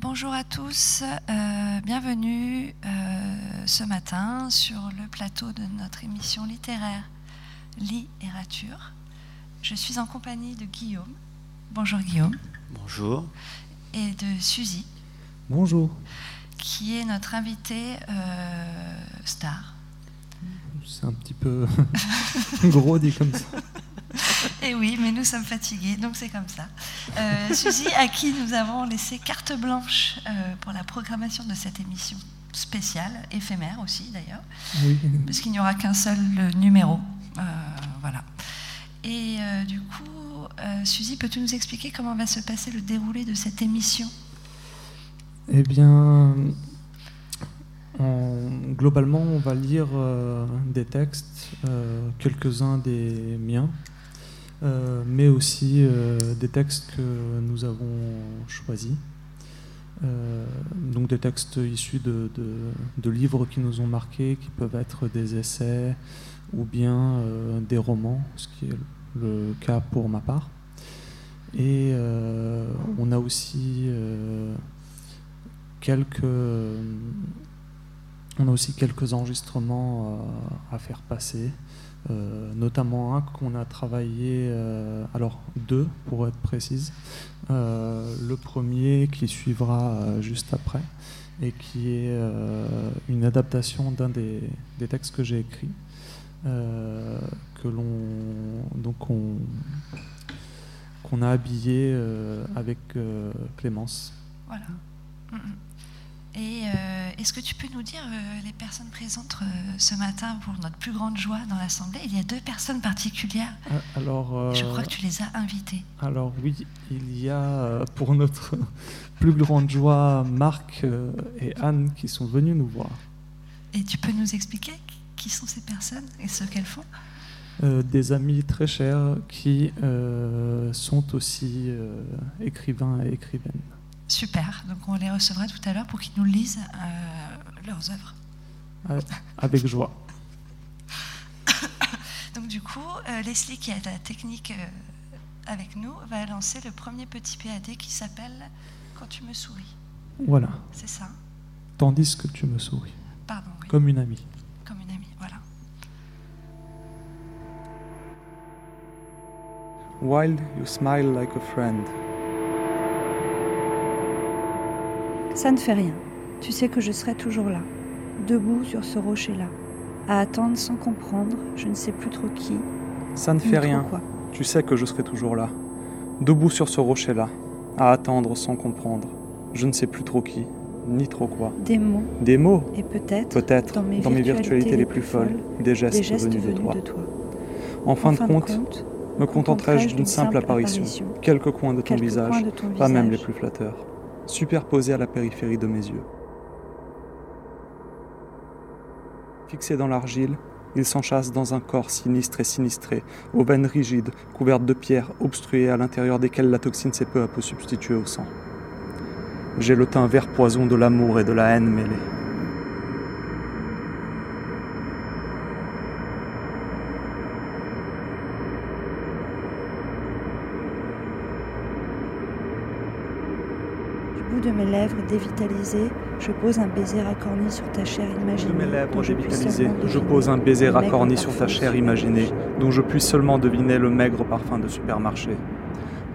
Bonjour à tous, euh, bienvenue euh, ce matin sur le plateau de notre émission littéraire Littérature. Je suis en compagnie de Guillaume. Bonjour Guillaume. Bonjour. Et de Suzy. Bonjour. Qui est notre invitée euh, star. C'est un petit peu gros dit comme ça. Et oui, mais nous sommes fatigués, donc c'est comme ça. Euh, Suzy, à qui nous avons laissé carte blanche euh, pour la programmation de cette émission spéciale, éphémère aussi d'ailleurs, Oui. parce qu'il n'y aura qu'un seul numéro. Euh, voilà. Et euh, du coup, Suzy, peux-tu nous expliquer comment va se passer le déroulé de cette émission? Eh bien, en- globalement, on va lire euh, des textes, euh, quelques-uns des miens, euh, mais aussi euh, des textes que nous avons choisis. Euh, donc des textes issus de, de- de livres qui nous ont marqués, qui peuvent être des essais ou bien des romans, ce qui est le cas pour ma part. Et on a aussi quelques, on a aussi quelques enregistrements à faire passer, euh, notamment un qu'on a travaillé, euh, alors deux pour être précise. Euh, le premier qui suivra juste après et qui est une adaptation d'un des, textes que j'ai écrits, euh, que l'on donc on qu'on a habillé avec Clémence. Voilà. Et euh, est-ce que tu peux nous dire euh, les personnes présentes euh, ce matin pour notre plus grande joie dans l'Assemblée Il y a deux personnes particulières. Ah, Alors, Je crois que tu les as invitées. alors oui, il y a pour notre plus grande joie Marc et Anne qui sont venus nous voir. Et tu peux nous expliquer qui sont ces personnes et ce qu'elles font? Des amis très chers qui sont aussi écrivains et écrivaines. Super. Donc on les recevra tout à l'heure pour qu'ils nous lisent euh, leurs œuvres. Euh, Avec joie. Donc du coup, euh, Leslie, qui a la technique euh, avec nous, va lancer le premier petit PAD qui s'appelle Quand tu me souris. Voilà. C'est ça Tandis que tu me souris, Pardon, oui. comme une amie. Comme une amie, voilà. While you smile like a friend. Ça ne fait rien. Tu sais que je serai toujours là, debout sur ce rocher-là, à attendre sans comprendre, je ne sais plus trop qui. Ça ne fait rien. Quoi. Tu sais que je serai toujours là, debout sur ce rocher-là, à attendre sans comprendre. Je ne sais plus trop qui, ni trop quoi. Des mots, Des mots, et peut-être peut-être, dans mes virtualités les plus folles, des gestes, des gestes venus de toi. de toi. En fin, de, compte, me contenterai-je d'une simple apparition, quelques coins de ton visage, coins de ton pas même les plus flatteurs, superposés à la périphérie de mes yeux. Fixés dans l'argile, ils s'enchâssent dans un corps sinistre et sinistré, aux veines rigides, couvertes de pierres obstruées à l'intérieur desquelles la toxine s'est peu à peu substituée au sang. J'ai le teint vert poison de l'amour et de la haine mêlés. Bout de mes lèvres dévitalisées, je pose un baiser racorni sur ta chair De imaginée. mes lèvres dévitalisées, je pose un baiser racorni sur ta chair de imaginée, dont je puis seulement deviner le maigre parfum de supermarché.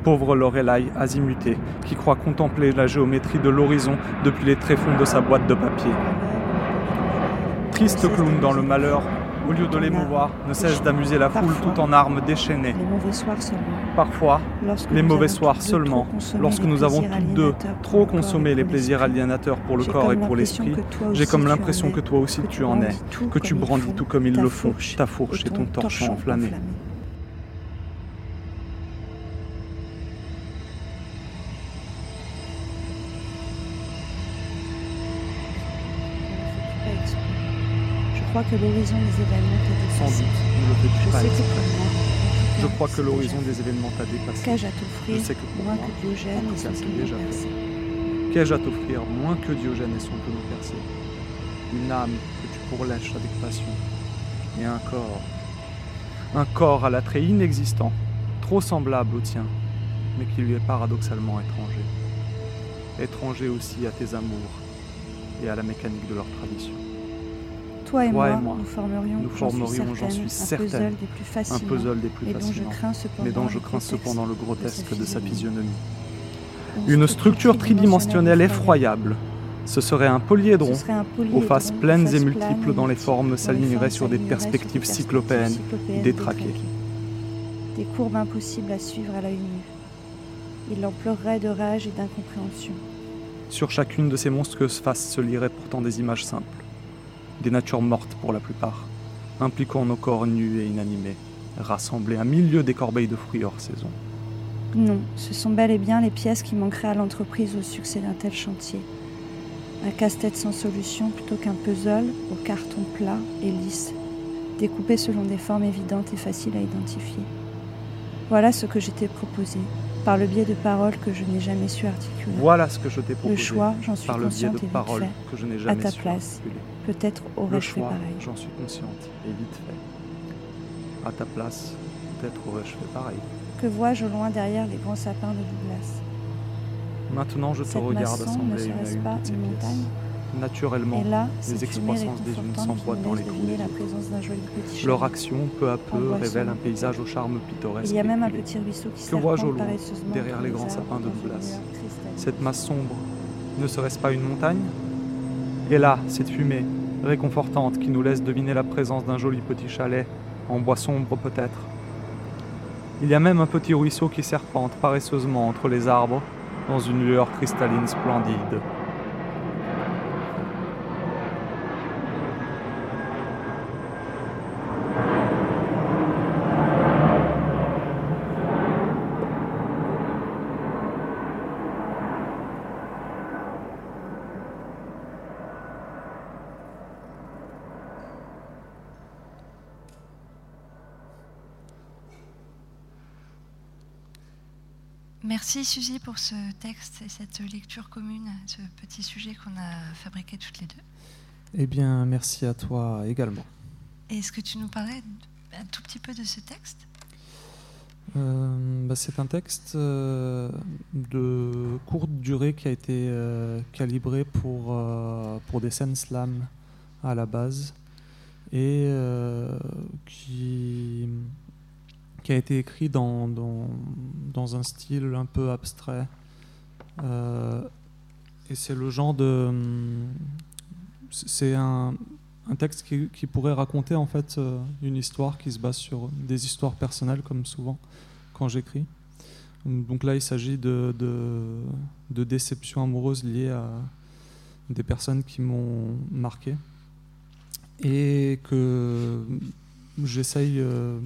Pauvre Lorelai azimutée, qui croit contempler la géométrie de l'horizon depuis les tréfonds de sa boîte de papier. Triste clown dans le malheur, au lieu de l'émouvoir, ne cesse d'amuser la foule tout en armes déchaînées. Parfois, les mauvais soirs seulement, lorsque nous avons toutes deux trop consommé les plaisirs aliénateurs pour le corps et pour l'esprit, j'ai comme l'impression es, que toi aussi tu en es, que tu brandis tout comme il ta le fourche ta fourche et ton torchon enflammé. Que l'horizon des événements t'a Sans dépassé. doute, ne le fais-tu Je pas sais que Je crois que l'horizon des événements t'a dépassé. Qu'ai-je à Je t'offrir sais que pour moins moi, que Diogène et son déjà percé Qu'ai-je à t'offrir moins que Diogène et son tonneau percé? Une âme que tu pourlèches avec passion. Et un corps. Un corps à l'attrait inexistant, trop semblable au tien, mais qui lui est paradoxalement étranger. étrangers aussi à tes amours et à la mécanique de leur tradition. Toi et, moi, nous formerions, nous formerions, j'en suis un certaine, puzzle des plus Un fascinants, puzzle des plus et dont je fascinants, crains cependant, mais dont je le crains grotesque cependant le grotesque de sa physionomie. Une structure tridimensionnelle effroyable. Ce serait un polyédron aux faces pleines et multiples dont les formes s'aligneraient sur des perspectives cyclopéennes cyclopéennes détraquées. Des courbes impossibles à suivre à l'œil nu. Il en pleurerait de rage et d'incompréhension. Sur chacune de ces monstrueuses faces se liraient pourtant des images simples, des natures mortes pour la plupart, impliquant nos corps nus et inanimés, rassemblés à milieu des corbeilles de fruits hors saison. Non, ce sont bel et bien les pièces qui manqueraient à l'entreprise au succès d'un tel chantier. Un casse-tête sans solution plutôt qu'un puzzle au carton plat et lisse, découpé selon des formes évidentes et faciles à identifier. Voilà ce que j'étais proposé, par le biais de paroles que je n'ai jamais su articuler. Voilà ce que je t'ai le proposé choix, j'en suis par le biais de paroles que je n'ai jamais ta su place. articuler. Peut-être Le aurais-je fait pareil. j'en suis consciente et vite fait. À ta place, peut-être aurais-je fait pareil. Que vois-je au loin derrière les grands sapins de Douglas? Maintenant, je te Cette regarde assembler une à une pas une montagne? Naturellement, Et là, les excroissances des unes s'emboîtent dans les trous des Leur action, peu à peu, révèle un paysage au charme pittoresque. Il y a même un éculé. petit ruisseau qui Que vois-je au loin, derrière les grands sapins de Douglas. Cette masse sombre, ne serait-ce pas une montagne? Et là, cette fumée, réconfortante, qui nous laisse deviner la présence d'un joli petit chalet, en bois sombre peut-être. Il y a même un petit ruisseau qui serpente paresseusement entre les arbres, dans une lueur cristalline splendide. Merci Suzy pour ce texte et cette lecture commune, ce petit sujet qu'on a fabriqué toutes les deux. Eh bien, merci à toi également. Est-ce que tu nous parlais un tout petit peu de ce texte? Euh, bah, c'est un texte euh, de courte durée qui a été euh, calibré pour, pour des scènes slam à la base et qui, qui a été écrit dans, dans, dans un style un peu abstrait. Euh, et c'est le genre de. C'est un, un texte qui, qui pourrait raconter en fait euh, une histoire qui se base sur des histoires personnelles comme souvent quand j'écris. Donc là, il s'agit de, de, de déceptions amoureuses liées à des personnes qui m'ont marqué et que j'essaye euh,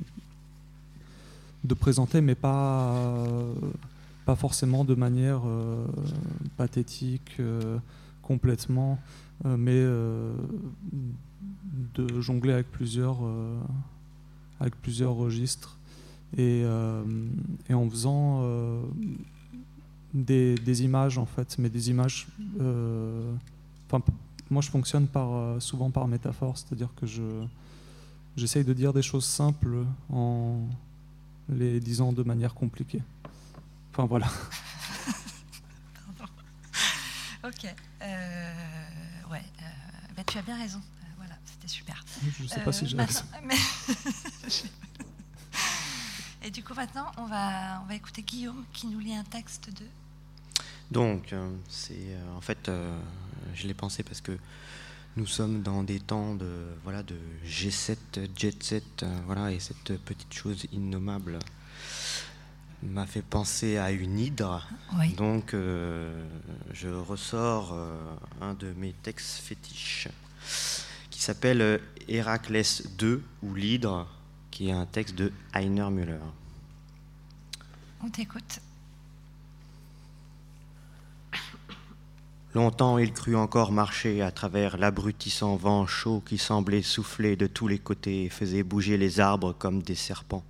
de présenter, mais pas, pas forcément de manière euh, pathétique euh, complètement, euh, mais de jongler avec plusieurs, avec plusieurs registres et, et en faisant des, des images en fait, mais des images. moi je fonctionne par, souvent par métaphore, c'est-à-dire que je j'essaye de dire des choses simples en les disant de manière compliquée. Enfin voilà. Ok. Euh, ouais. euh, bah, tu as bien raison. Euh, voilà, c'était super. Je ne sais pas si j'ai mais- Et du coup, maintenant, on va, on va écouter Guillaume qui nous lit un texte de. Donc, c'est en fait, euh, je l'ai pensé parce que nous sommes dans des temps de voilà de G7, Jet Set, euh, voilà, et cette petite chose innommable m'a fait penser à une hydre. Oui. Donc, euh, je ressors euh, un de mes textes fétiches qui s'appelle Héraclès 2 ou l'hydre, qui est un texte de Heiner Müller. On t'écoute. Longtemps il crut encore marcher à travers l'abrutissant vent chaud qui semblait souffler de tous les côtés et faisait bouger les arbres comme des serpents.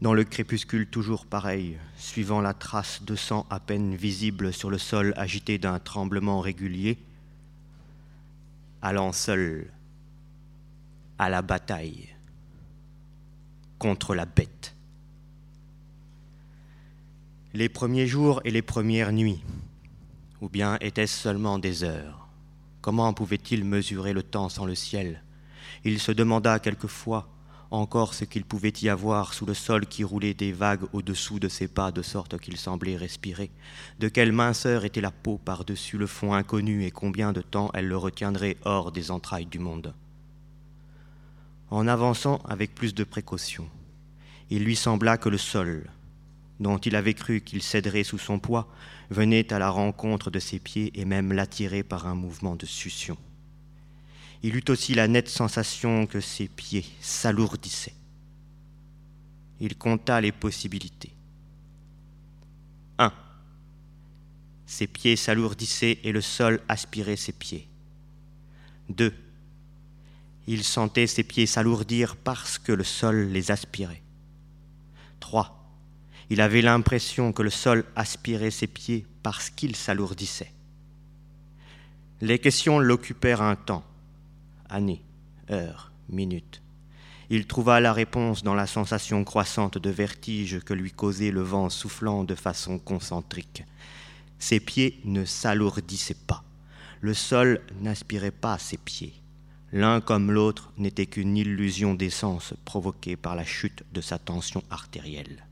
Dans le crépuscule toujours pareil, suivant la trace de sang à peine visible sur le sol agité d'un tremblement régulier, allant seul à la bataille contre la bête. Les premiers jours et les premières nuits, Ou bien était-ce seulement des heures? Comment pouvait-il mesurer le temps sans le ciel? Il se demanda quelquefois encore ce qu'il pouvait y avoir sous le sol qui roulait des vagues au-dessous de ses pas de sorte qu'il semblait respirer, de quelle minceur était la peau par-dessus le fond inconnu et combien de temps elle le retiendrait hors des entrailles du monde? En avançant avec plus de précaution, il lui sembla que le sol, dont il avait cru qu'il céderait sous son poids, venait à la rencontre de ses pieds et même l'attirait par un mouvement de succion il eut aussi la nette sensation que ses pieds s'alourdissaient. Il compta les possibilités. 1. Ses pieds s'alourdissaient et le sol aspirait ses pieds. 2. Il sentait ses pieds s'alourdir parce que le sol les aspirait. 3. Il avait l'impression que le sol aspirait ses pieds parce qu'il s'alourdissait. Les questions l'occupèrent un temps années, heures, minutes. Il trouva la réponse dans la sensation croissante de vertige que lui causait le vent soufflant de façon concentrique. Ses pieds ne s'alourdissaient pas. Le sol n'aspirait pas ses pieds. L'un comme l'autre n'était qu'une illusion d'essence provoquée par la chute de sa tension artérielle.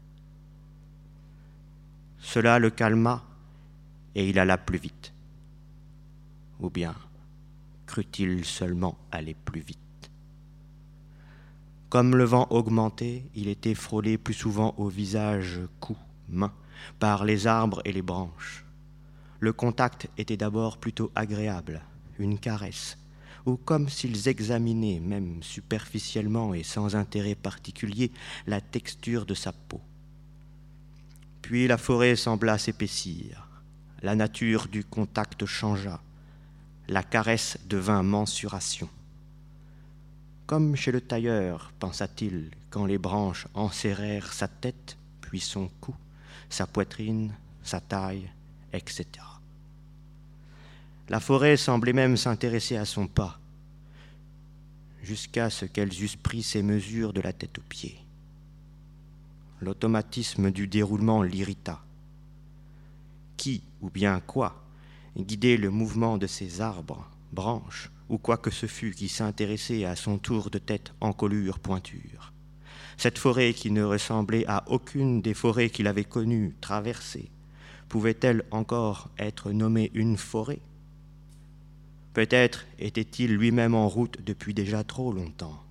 Cela le calma et il alla plus vite. Ou bien crut-il seulement aller plus vite? Comme le vent augmentait, il était frôlé plus souvent au visage, cou, main, par les arbres et les branches. Le contact était d'abord plutôt agréable, une caresse, ou comme s'ils examinaient, même superficiellement et sans intérêt particulier, la texture de sa peau. Puis la forêt sembla s'épaissir, la nature du contact changea, la caresse devint mensuration. Comme chez le tailleur, pensa-t-il, quand les branches enserrèrent sa tête, puis son cou, sa poitrine, sa taille, etc. La forêt semblait même s'intéresser à son pas, jusqu'à ce qu'elles eussent pris ses mesures de la tête aux pieds. L'automatisme du déroulement l'irrita. Qui ou bien quoi guider le mouvement de ces arbres, branches, ou quoi que ce fût qui s'intéressait à son tour de tête en colure pointure? Cette forêt qui ne ressemblait à aucune des forêts qu'il avait connues, traversées, pouvait-elle encore être nommée une forêt? Peut-être était-il lui-même en route depuis déjà trop longtemps,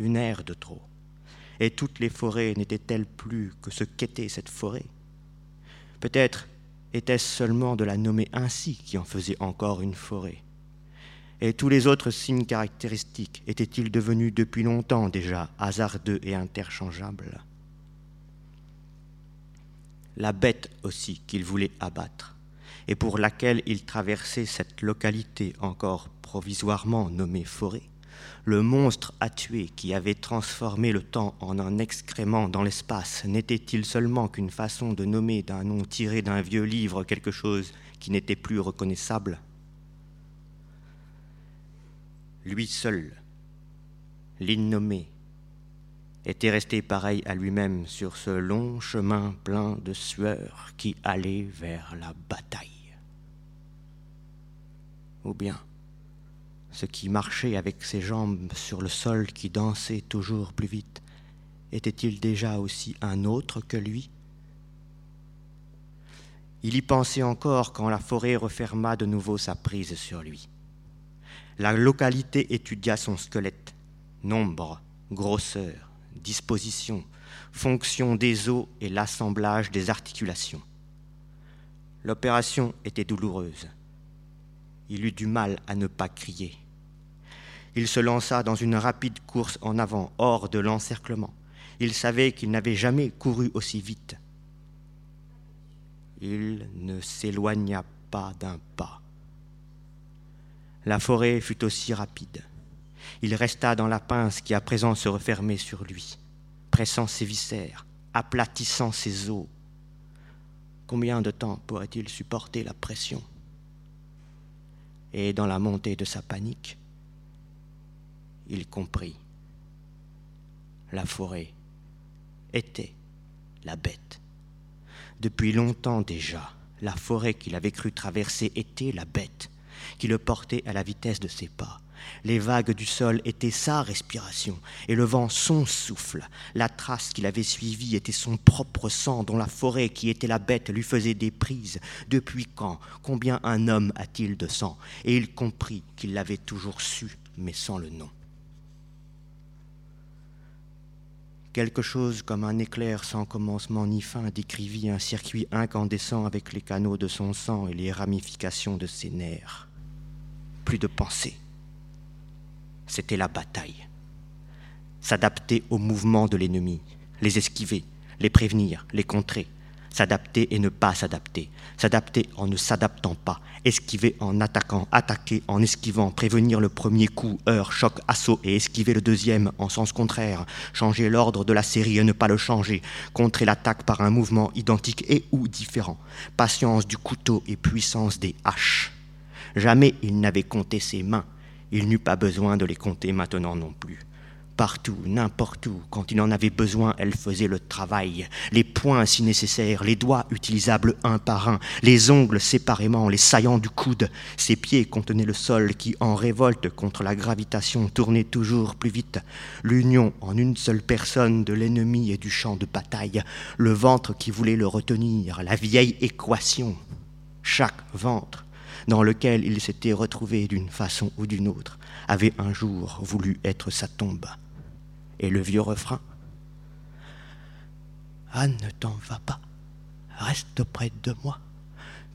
une ère de trop, et toutes les forêts n'étaient-elles plus que ce qu'était cette forêt? Peut-être était-ce seulement de la nommer ainsi qui en faisait encore une forêt. Et tous les autres signes caractéristiques étaient-ils devenus depuis longtemps déjà hasardeux et interchangeables? La bête aussi qu'il voulait abattre, et pour laquelle il traversait cette localité encore provisoirement nommée forêt, le monstre à tuer qui avait transformé le temps en un excrément dans l'espace n'était-il seulement qu'une façon de nommer d'un nom tiré d'un vieux livre quelque chose qui n'était plus reconnaissable? Lui seul, l'innommé, était resté pareil à lui-même sur ce long chemin plein de sueur qui allait vers la bataille. Ou bien, ce qui marchait avec ses jambes sur le sol qui dansait toujours plus vite, était-il déjà aussi un autre que lui? Il y pensait encore quand la forêt referma de nouveau sa prise sur lui. La localité étudia son squelette, nombre, grosseur, disposition, fonction des os et l'assemblage des articulations. L'opération était douloureuse. Il eut du mal à ne pas crier il se lança dans une rapide course en avant, hors de l'encerclement. Il savait qu'il n'avait jamais couru aussi vite. Il ne s'éloigna pas d'un pas. La forêt fut aussi rapide. Il resta dans la pince qui à présent se refermait sur lui, pressant ses viscères, aplatissant ses os. Combien de temps pourrait-il supporter la pression? Et dans la montée de sa panique, il comprit. La forêt était la bête. Depuis longtemps déjà, La forêt qu'il avait cru traverser était la bête, qui le portait à la vitesse de ses pas. Les vagues du sol étaient sa respiration, et le vent son souffle. La trace qu'il avait suivie était son propre sang, dont la forêt qui était la bête lui faisait des prises. Depuis quand? Combien un homme a-t-il de sang? Et il comprit qu'il l'avait toujours su, mais sans le nom. Quelque chose comme un éclair sans commencement ni fin décrivit un circuit incandescent avec les canaux de son sang et les ramifications de ses nerfs. Plus de pensée c'était la bataille. S'adapter au mouvement de l'ennemi, les esquiver, les prévenir, les contrer, s'adapter et ne pas s'adapter, s'adapter en ne s'adaptant pas, esquiver en attaquant, attaquer en esquivant, prévenir le premier coup, heure, choc, assaut et esquiver le deuxième en sens contraire, changer l'ordre de la série et ne pas le changer, contrer l'attaque par un mouvement identique et ou différent, patience du couteau et puissance des haches. Jamais il n'avait compté ses mains, il n'eut pas besoin de les compter maintenant non plus. Partout, n'importe où, quand il en avait besoin, elle faisait le travail. Les poings si nécessaires, les doigts utilisables un par un, les ongles séparément, les saillants du coude. Ses pieds contenaient le sol qui, en révolte contre la gravitation, tournait toujours plus vite. L'union en une seule personne de l'ennemi et du champ de bataille. Le ventre qui voulait le retenir, la vieille équation. Chaque ventre dans lequel il s'était retrouvé d'une façon ou d'une autre, avait un jour voulu être sa tombe. Et le vieux refrain. Ah, ne t'en va pas, reste près de moi,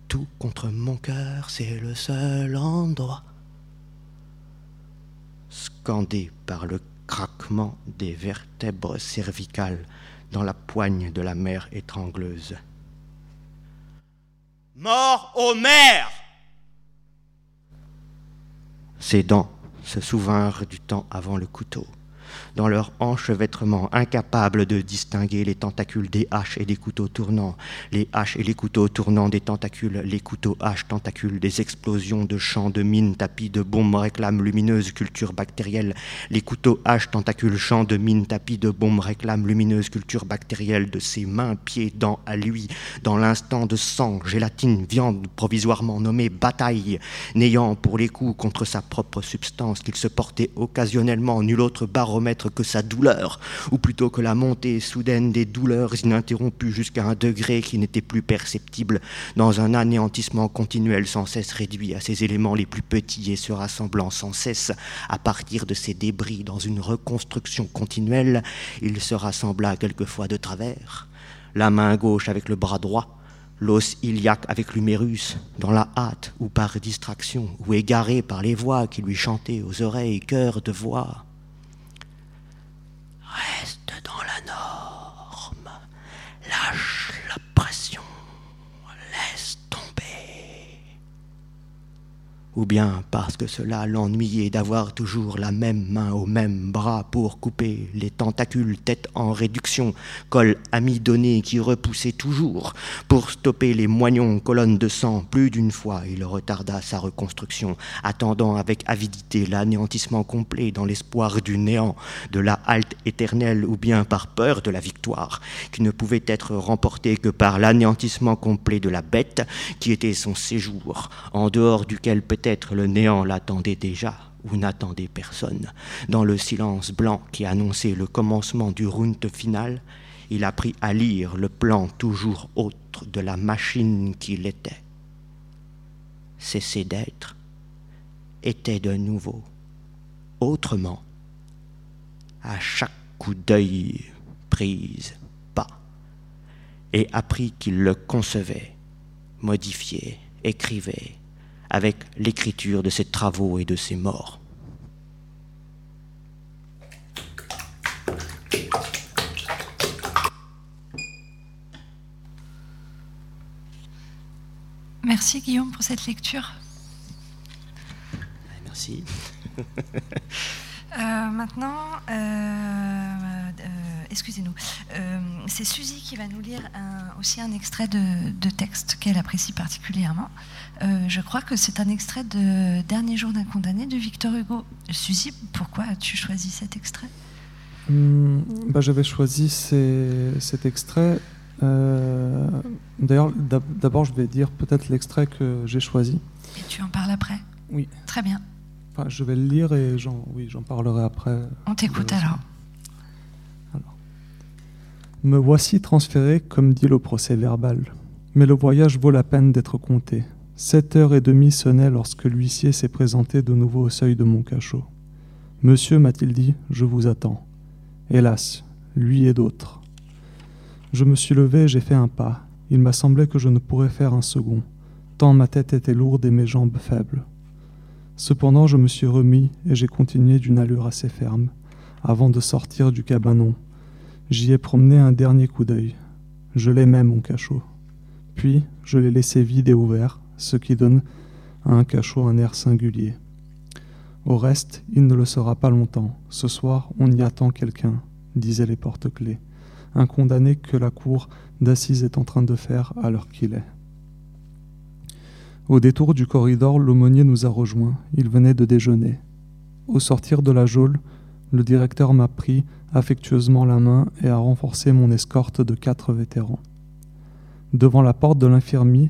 tout contre mon cœur, c'est le seul endroit. Scandé par le craquement des vertèbres cervicales dans la poigne de la mère étrangleuse. Mort aux mères ses dents se souvinrent du temps avant le couteau dans leur enchevêtrement, incapables de distinguer les tentacules des haches et des couteaux tournants, les haches et les couteaux tournants des tentacules, les couteaux haches tentacules des explosions de champs de mines, tapis de bombes réclames lumineuses, cultures bactérielles, les couteaux haches tentacules, champs de mines, tapis de bombes réclames lumineuses, cultures bactérielles de ses mains, pieds, dents à lui, dans l'instant de sang, gélatine, viande provisoirement nommée bataille, n'ayant pour les coups contre sa propre substance qu'il se portait occasionnellement nul autre baromètre que sa douleur, ou plutôt que la montée soudaine des douleurs ininterrompues jusqu'à un degré qui n'était plus perceptible, dans un anéantissement continuel sans cesse réduit à ses éléments les plus petits et se rassemblant sans cesse à partir de ces débris dans une reconstruction continuelle, il se rassembla quelquefois de travers, la main gauche avec le bras droit, l'os iliaque avec l'humérus, dans la hâte ou par distraction, ou égaré par les voix qui lui chantaient aux oreilles, cœur de voix. Reste dans la norme. Lâche la pression. Laisse ou bien parce que cela l'ennuyait d'avoir toujours la même main au même bras pour couper les tentacules tête en réduction, col amidonné qui repoussait toujours, pour stopper les moignons colonnes de sang. Plus d'une fois, il retarda sa reconstruction, attendant avec avidité l'anéantissement complet dans l'espoir du néant, de la halte éternelle ou bien par peur de la victoire, qui ne pouvait être remportée que par l'anéantissement complet de la bête, qui était son séjour, en dehors duquel peut Peut-être le néant l'attendait déjà ou n'attendait personne. Dans le silence blanc qui annonçait le commencement du round final, il apprit à lire le plan toujours autre de la machine qu'il était. Cesser d'être était de nouveau, autrement, à chaque coup d'œil prise pas, et apprit qu'il le concevait, modifiait, écrivait, avec l'écriture de ses travaux et de ses morts. Merci Guillaume pour cette lecture. Merci. Euh, maintenant, euh, excusez-nous, c'est Suzy qui va nous lire aussi un extrait de, texte qu'elle apprécie particulièrement. je crois que c'est un extrait de Dernier jour d'un condamné de Victor Hugo. Suzy, pourquoi as-tu choisi cet extrait? Hum, bah, J'avais choisi cet extrait Euh, D'ailleurs, d'abord, je vais dire peut-être l'extrait que j'ai choisi. Et tu en parles après? Oui. Très bien. Enfin, je vais le lire et j'en oui, parlerai après. On t'écoute alors. Me voici transféré, comme dit le procès verbal. Mais le voyage vaut la peine d'être compté. Sept heures et demie sonnaient lorsque l'huissier s'est présenté de nouveau au seuil de mon cachot. Monsieur, m'a-t-il dit, je vous attends. Hélas, lui et d'autres. Je me suis levé et j'ai fait un pas. Il m'a semblé que je ne pourrais faire un second, tant ma tête était lourde et mes jambes faibles. Cependant, je me suis remis et j'ai continué d'une allure assez ferme, avant de sortir du cabanon. J'y ai promené un dernier coup d'œil. Je l'aimais, mon cachot. Puis, je l'ai laissé vide et ouvert, ce qui donne à un cachot un air singulier. Au reste, il ne le sera pas longtemps. Ce soir, on y attend quelqu'un, disaient les porte-clés un condamné que la cour d'assises est en train de faire à l'heure qu'il est. Au détour du corridor, l'aumônier nous a rejoints. Il venait de déjeuner. Au sortir de la geôle, le directeur m'a pris affectueusement la main et a renforcé mon escorte de quatre vétérans. Devant la porte de l'infirmerie,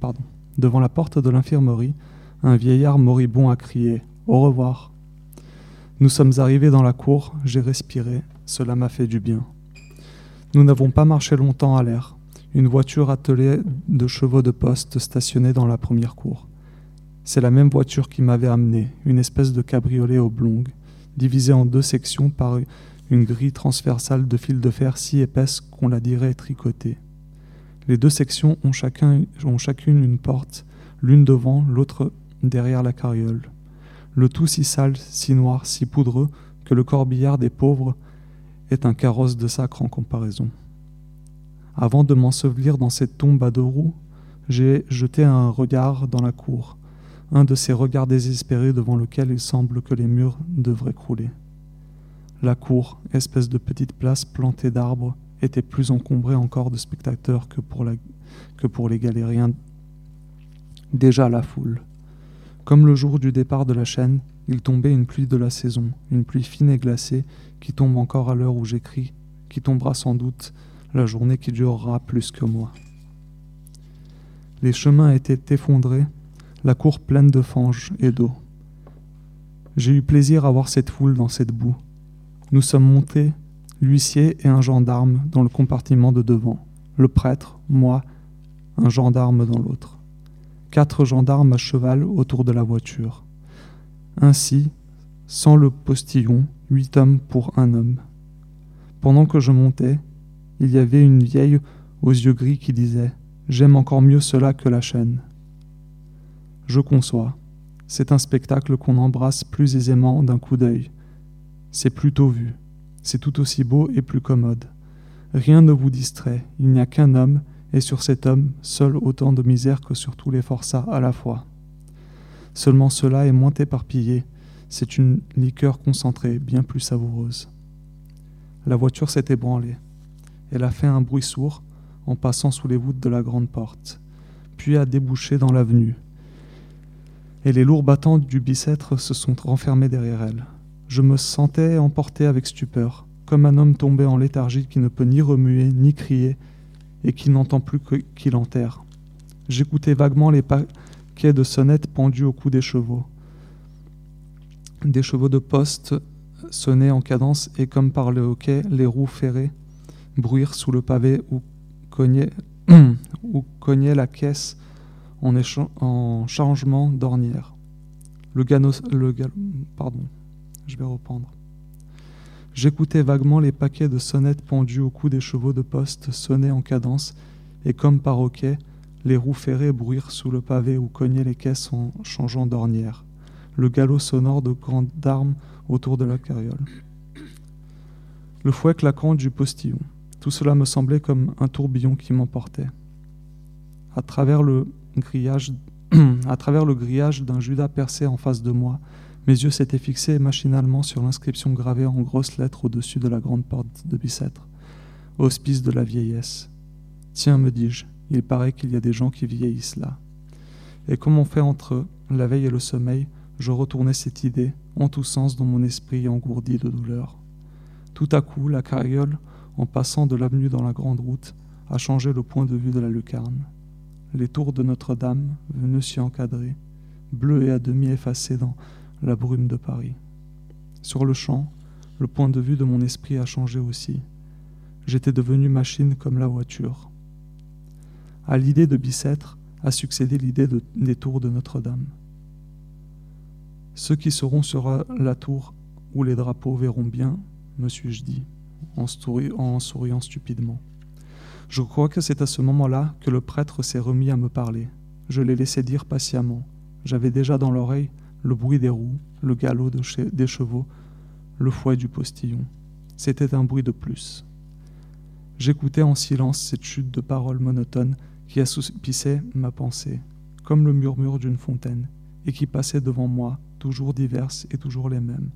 pardon, devant la porte de l'infirmerie, un vieillard moribond a crié Au revoir. Nous sommes arrivés dans la cour, j'ai respiré, cela m'a fait du bien. Nous n'avons pas marché longtemps à l'air. Une voiture attelée de chevaux de poste stationnait dans la première cour. C'est la même voiture qui m'avait amené, une espèce de cabriolet oblong, divisée en deux sections par une grille transversale de fil de fer si épaisse qu'on la dirait tricotée. Les deux sections ont, chacun, ont chacune une porte, l'une devant, l'autre derrière la carriole. Le tout si sale, si noir, si poudreux que le corbillard des pauvres est un carrosse de sacre en comparaison. Avant de m'ensevelir dans cette tombe à deux roues, j'ai jeté un regard dans la cour, un de ces regards désespérés devant lequel il semble que les murs devraient crouler. La cour, espèce de petite place plantée d'arbres, était plus encombrée encore de spectateurs que pour, les galériens déjà la foule. Comme le jour du départ de la chaîne, il tombait une pluie de la saison, une pluie fine et glacée qui tombe encore à l'heure où j'écris, qui tombera sans doute la journée qui durera plus que moi. Les chemins étaient effondrés, la cour pleine de fange et d'eau. J'ai eu plaisir à voir cette foule dans cette boue. Nous sommes montés, l'huissier et un gendarme dans le compartiment de devant, le prêtre, moi, un gendarme dans l'autre. Quatre gendarmes à cheval autour de la voiture. Ainsi, sans le postillon, huit hommes pour un homme. Pendant que je montais, il y avait une vieille aux yeux gris qui disait J'aime encore mieux cela que la chaîne. Je conçois. C'est un spectacle qu'on embrasse plus aisément d'un coup d'œil. C'est plutôt vu. C'est tout aussi beau et plus commode. Rien ne vous distrait. Il n'y a qu'un homme, et sur cet homme, seul autant de misère que sur tous les forçats à la fois. Seulement cela est moins éparpillé, c'est une liqueur concentrée, bien plus savoureuse. La voiture s'est ébranlée. Elle a fait un bruit sourd en passant sous les voûtes de la grande porte, puis a débouché dans l'avenue. Et les lourds battants du bicêtre se sont renfermés derrière elle. Je me sentais emporté avec stupeur, comme un homme tombé en léthargie qui ne peut ni remuer ni crier et qui n'entend plus qu'il enterre. J'écoutais vaguement les paquets de sonnettes pendus au cou des chevaux. Des chevaux de poste sonnaient en cadence et comme par le hoquet, les roues ferrées bruire sous le pavé ou cognaient, ou la caisse en, en changement d'ornière. Le, le pardon, je vais reprendre. J'écoutais vaguement les paquets de sonnettes pendus au cou des chevaux de poste sonner en cadence, et comme par hoquet, les roues ferrées bruire sous le pavé ou cognaient les caisses en changeant d'ornière le galop sonore de grandes armes autour de la carriole. Le fouet claquant du postillon. Tout cela me semblait comme un tourbillon qui m'emportait. À travers le grillage, à travers le grillage d'un Judas percé en face de moi, mes yeux s'étaient fixés machinalement sur l'inscription gravée en grosses lettres au-dessus de la grande porte de Bicêtre. Hospice de la vieillesse. Tiens, me dis-je, il paraît qu'il y a des gens qui vieillissent là. Et comme on fait entre la veille et le sommeil, je retournais cette idée, en tous sens dans mon esprit engourdi de douleur. Tout à coup, la carriole, en passant de l'avenue dans la grande route, a changé le point de vue de la lucarne. Les tours de Notre-Dame venaient s'y encadrer, bleues et à demi effacées dans la brume de Paris. Sur le champ, le point de vue de mon esprit a changé aussi. J'étais devenu machine comme la voiture. À l'idée de Bicêtre a succédé l'idée des tours de Notre-Dame. Ceux qui seront sur la tour où les drapeaux verront bien, me suis-je dit, en souriant stupidement. Je crois que c'est à ce moment-là que le prêtre s'est remis à me parler. Je l'ai laissé dire patiemment. J'avais déjà dans l'oreille le bruit des roues, le galop des chevaux, le fouet du postillon. C'était un bruit de plus. J'écoutais en silence cette chute de paroles monotones qui assoupissaient ma pensée, comme le murmure d'une fontaine, et qui passaient devant moi, toujours diverses et toujours les mêmes,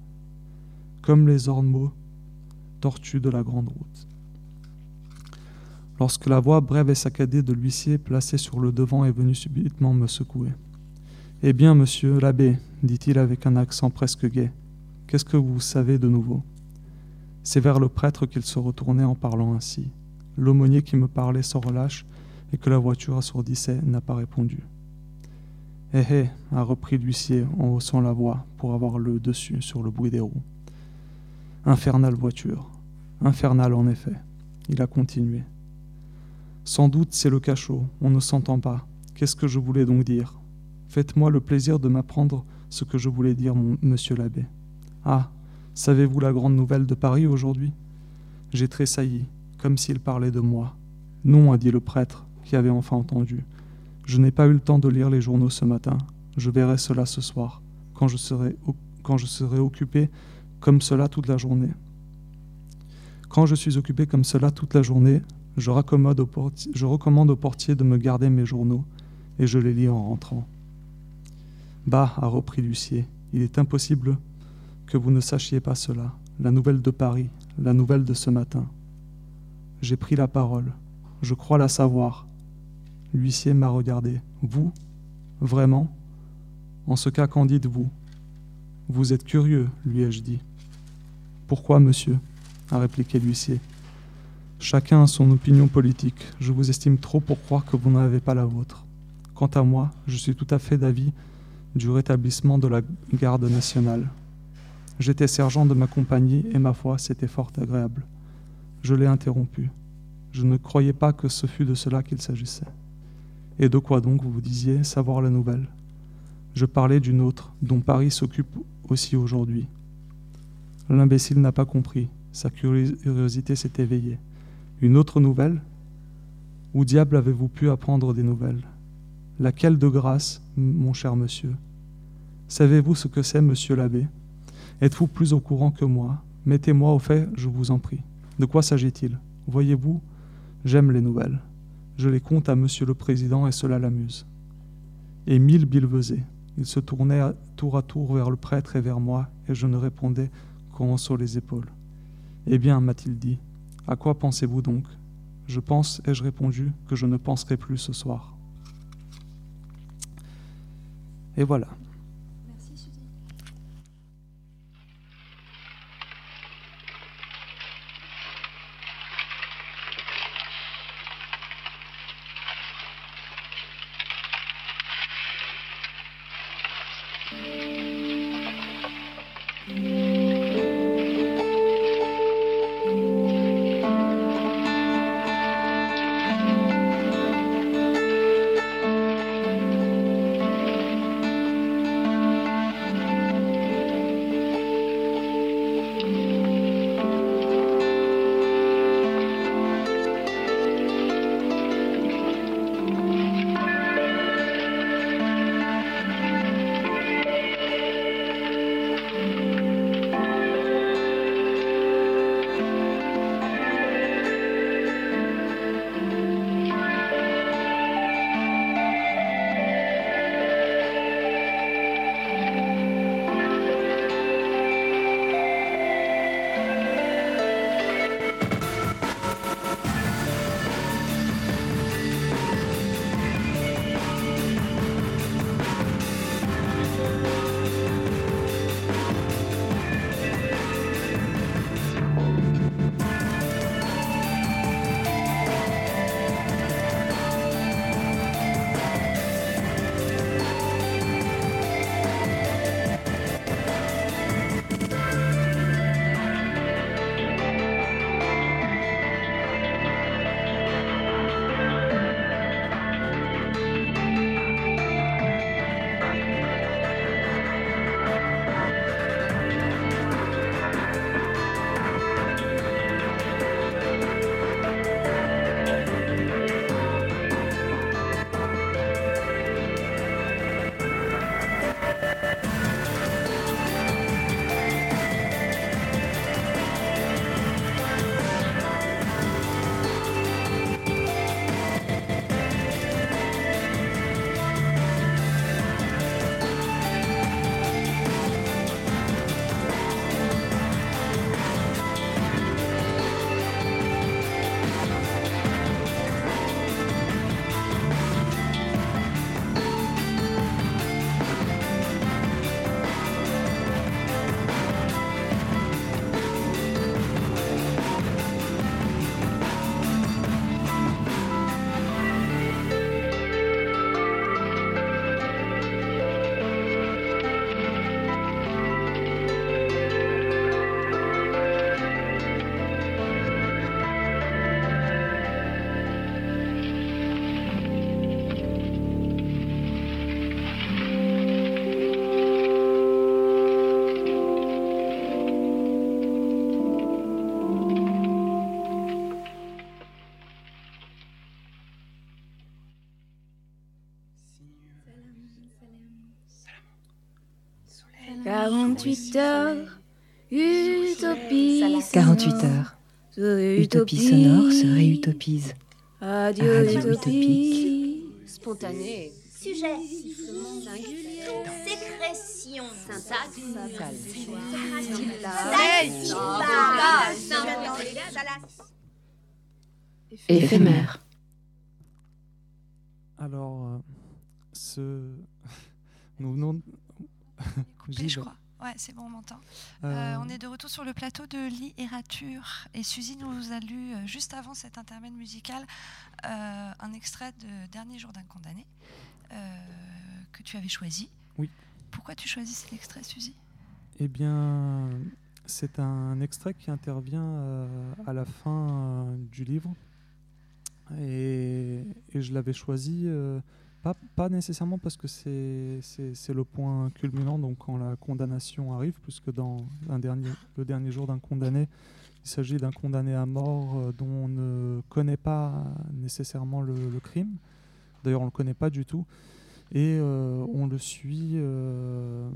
comme les ormeaux tortues de la grande route. Lorsque la voix brève et saccadée de l'huissier placé sur le devant est venue subitement me secouer. Eh bien, monsieur l'abbé, dit-il avec un accent presque gai, qu'est-ce que vous savez de nouveau? C'est vers le prêtre qu'il se retournait en parlant ainsi. L'aumônier qui me parlait sans relâche et que la voiture assourdissait n'a pas répondu. Eh eh, a repris l'huissier en haussant la voix pour avoir le dessus sur le bruit des roues. Infernale voiture. Infernale en effet. Il a continué. Sans doute c'est le cachot, on ne s'entend pas. Qu'est-ce que je voulais donc dire? Faites-moi le plaisir de m'apprendre ce que je voulais dire, mon, monsieur l'abbé. Ah, savez-vous la grande nouvelle de Paris aujourd'hui? J'ai tressailli, comme s'il parlait de moi. Non, a dit le prêtre, qui avait enfin entendu. Je n'ai pas eu le temps de lire les journaux ce matin. Je verrai cela ce soir, quand je serai occupé comme cela toute la journée. Quand je suis occupé comme cela toute la journée, je, recommande au portier de me garder mes journaux et je les lis en rentrant. Bah, a repris l'huissier, il est impossible que vous ne sachiez pas cela. La nouvelle de Paris, la nouvelle de ce matin. J'ai pris la parole. Je crois la savoir. L'huissier m'a regardé. Vous? Vraiment? En ce cas, qu'en dites-vous? Vous êtes curieux, lui ai-je dit. Pourquoi, monsieur? a répliqué l'huissier. Chacun a son opinion politique. Je vous estime trop pour croire que vous n'en avez pas la vôtre. Quant à moi, je suis tout à fait d'avis du rétablissement de la garde nationale. J'étais sergent de ma compagnie et ma foi, c'était fort agréable. Je l'ai interrompu. Je ne croyais pas que ce fût de cela qu'il s'agissait. Et de quoi donc vous disiez savoir la nouvelle? Je parlais d'une autre, dont Paris s'occupe aussi aujourd'hui. L'imbécile n'a pas compris. Sa curiosité s'est éveillée. Une autre nouvelle? Où diable avez-vous pu apprendre des nouvelles? Laquelle de grâce, mon cher monsieur? Savez-vous ce que c'est, monsieur l'abbé? Êtes-vous plus au courant que moi? Mettez-moi au fait, je vous en prie. De quoi s'agit-il? Voyez-vous, j'aime les nouvelles. Je les compte à monsieur le président et cela l'amuse. Et mille bilvesés. Il se tournait tour à tour vers le prêtre et vers moi, et je ne répondais qu'en sur les épaules. Eh bien, m'a-t-il dit, à quoi pensez-vous donc? Je pense, ai-je répondu, que je ne penserai plus ce soir. Et voilà. 48 heures, utopie. 48 heures. Utopie sonore se réutopise. Adieu, Radio utopie. Spontané. Sujet. Singulier. Sécrétion. Syntaxe. Éphémère. Alors, euh, ce... nous venons... Coupé, J'y je vais. crois. Ouais, c'est bon, on m'entend. Euh, Euh, on est de retour sur le plateau de littérature et Suzy nous a lu euh, juste avant cet intermède musical un extrait de Dernier jour d'un condamné que tu avais choisi. Oui. Pourquoi tu choisis cet extrait, Suzy? Eh bien, c'est un extrait qui intervient à la fin du livre. Et, et je l'avais choisi, pas, nécessairement parce que c'est le point culminant, donc quand la condamnation arrive, puisque dans un dernier, le dernier jour d'un condamné, il s'agit d'un condamné à mort euh, dont on ne connaît pas nécessairement le, crime. D'ailleurs, on ne le connaît pas du tout. Et euh, on le suit euh,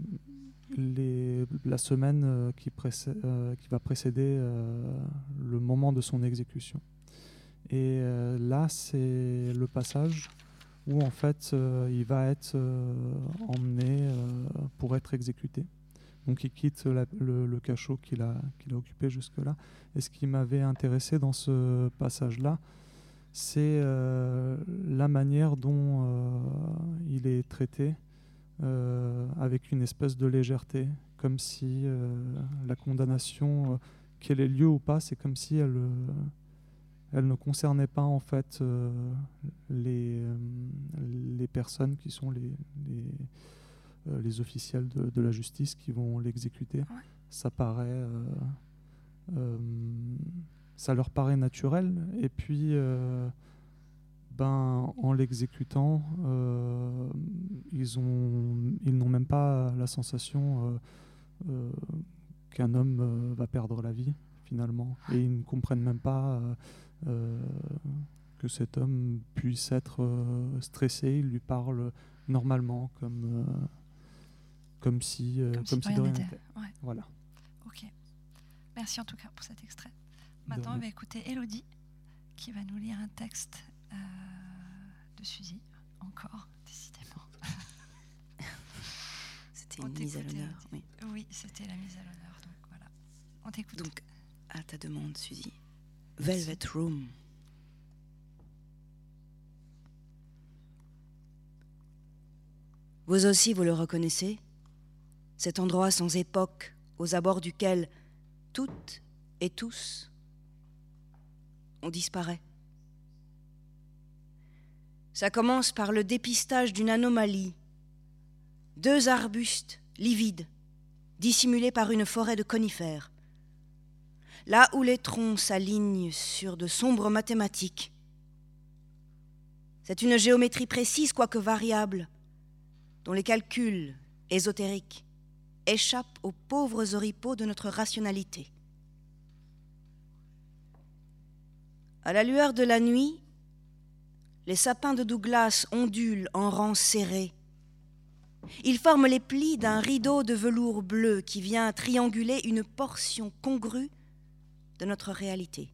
les, la semaine qui, qui va précéder le moment de son exécution. Et là, c'est le passage où en fait euh, il va être euh, emmené euh, pour être exécuté. Donc il quitte le, cachot qu'il a, occupé jusque-là. Et ce qui m'avait intéressé dans ce passage-là, c'est la manière dont il est traité avec une espèce de légèreté, comme si la condamnation, qu'elle ait lieu ou pas, c'est comme si elle, elle ne concernait pas en fait euh, les, euh, les personnes qui sont les, les, euh, les officiels de, de la justice qui vont l'exécuter. Ça paraît, ça leur paraît naturel. Et puis, ben, en l'exécutant, ils ont, ils n'ont même pas la sensation qu'un homme va perdre la vie finalement, et ils ne comprennent même pas euh, euh, que cet homme puisse être euh, stressé. Il lui parle normalement, comme euh, comme si euh, Comme si de rien n'était. Ouais. Voilà. Ok. Merci en tout cas pour cet extrait. Maintenant, on va écouter Elodie qui va nous lire un texte euh, de Suzy. Encore, décidément. C'était une mise à l'honneur. Oui. Oui, c'était la mise à l'honneur. Donc voilà. On t'écoute. Donc, à ta demande, Suzy. Velvet Room. Vous aussi, vous le reconnaissez? Cet endroit sans époque, aux abords duquel toutes et tous on disparaît. Ça commence par le dépistage d'une anomalie. Deux arbustes livides, dissimulés par une forêt de conifères. Là où les troncs s'alignent sur de sombres mathématiques. C'est une géométrie précise, quoique variable, dont les calculs ésotériques échappent aux pauvres oripeaux de notre rationalité. À la lueur de la nuit, les sapins de Douglas ondulent en rangs serrés. Ils forment les plis d'un rideau de velours bleu qui vient trianguler une portion congrue de notre réalité.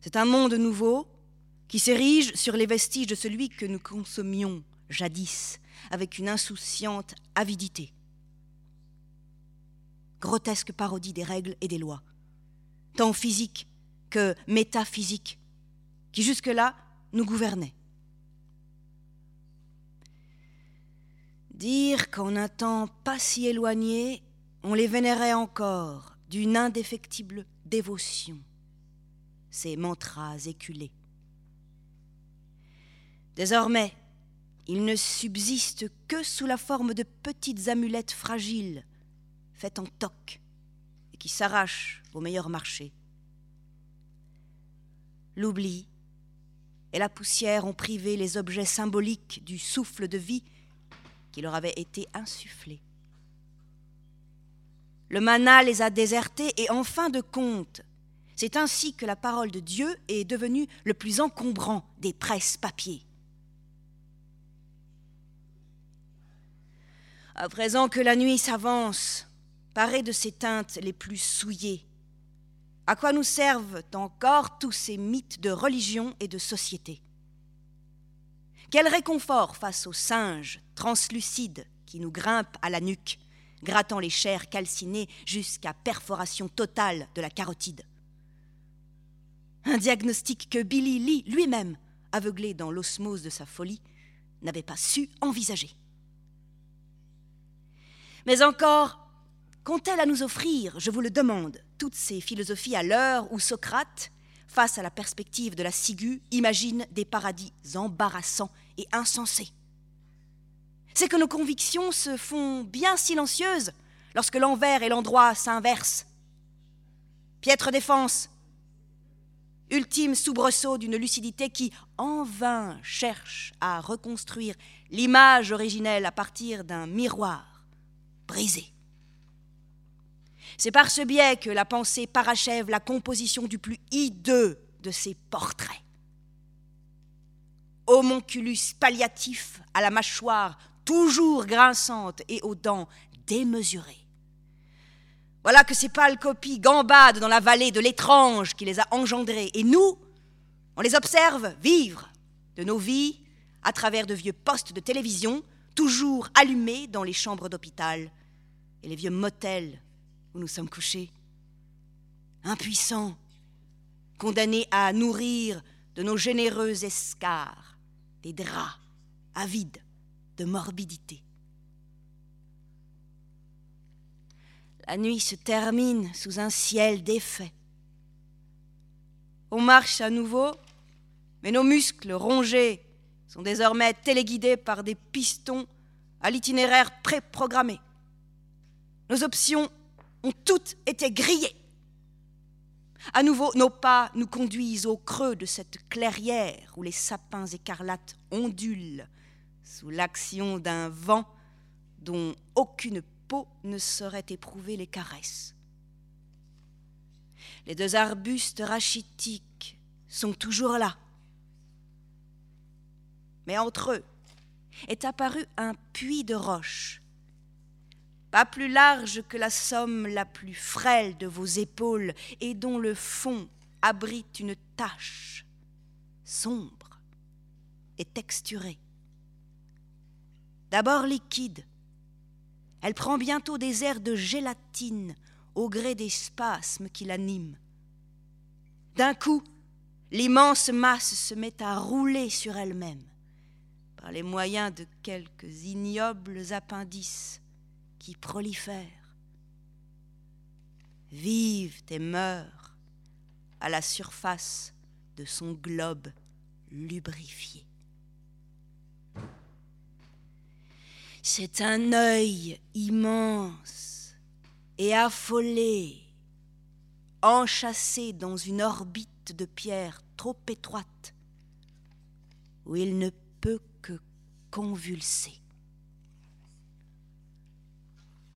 C'est un monde nouveau qui s'érige sur les vestiges de celui que nous consommions jadis avec une insouciante avidité. Grotesque parodie des règles et des lois, tant physiques que métaphysiques, qui jusque-là nous gouvernaient. Dire qu'en un temps pas si éloigné, on les vénérait encore d'une indéfectible dévotion, ces mantras éculés. Désormais, ils ne subsistent que sous la forme de petites amulettes fragiles, faites en toc, et qui s'arrachent au meilleur marché. L'oubli et la poussière ont privé les objets symboliques du souffle de vie qui leur avait été insufflé. Le mana les a désertés et en fin de compte, c'est ainsi que la parole de Dieu est devenue le plus encombrant des presses-papiers. À présent que la nuit s'avance, parée de ses teintes les plus souillées, à quoi nous servent encore tous ces mythes de religion et de société? Quel réconfort face aux singes translucides qui nous grimpent à la nuque, grattant les chairs calcinées jusqu'à perforation totale de la carotide Un diagnostic que Billy Lee lui-même, aveuglé dans l'osmose de sa folie, n'avait pas su envisager. Mais encore, qu'ont-elles à nous offrir, je vous le demande, toutes ces philosophies à l'heure où Socrate, face à la perspective de la ciguë, imagine des paradis embarrassants et insensés? C'est que nos convictions se font bien silencieuses lorsque l'envers et l'endroit s'inversent. Piètre défense, ultime soubresaut d'une lucidité qui, en vain, cherche à reconstruire l'image originelle à partir d'un miroir brisé. C'est par ce biais que la pensée parachève la composition du plus hideux de ses portraits. Homonculus palliatif à la mâchoire toujours grinçante et aux dents démesurées. Voilà que ces pâles copies gambadent dans la vallée de l'étrange qui les a engendrées. Et nous, on les observe vivre de nos vies à travers de vieux postes de télévision, toujours allumés dans les chambres d'hôpital et les vieux motels où nous sommes couchés. Impuissants, condamnés à nourrir de nos généreux escarres des draps avides de morbidité. La nuit se termine sous un ciel défait. On marche à nouveau, mais nos muscles rongés sont désormais téléguidés par des pistons à l'itinéraire préprogrammé. Nos options ont toutes été grillées. À nouveau, nos pas nous conduisent au creux de cette clairière où les sapins écarlates ondulent sous l'action d'un vent dont aucune peau ne saurait éprouver les caresses. Les deux arbustes rachitiques sont toujours là. Mais entre eux est apparu un puits de roche pas plus large que la somme la plus frêle de vos épaules, et dont le fond abrite une tache sombre et texturée. D'abord liquide, elle prend bientôt des airs de gélatine au gré des spasmes qui l'animent. D'un coup, l'immense masse se met à rouler sur elle-même par les moyens de quelques ignobles appendices qui prolifèrent, vivent et meurent à la surface de son globe lubrifié. C'est un œil immense et affolé, enchâssé dans une orbite de pierre trop étroite, où il ne peut que convulser.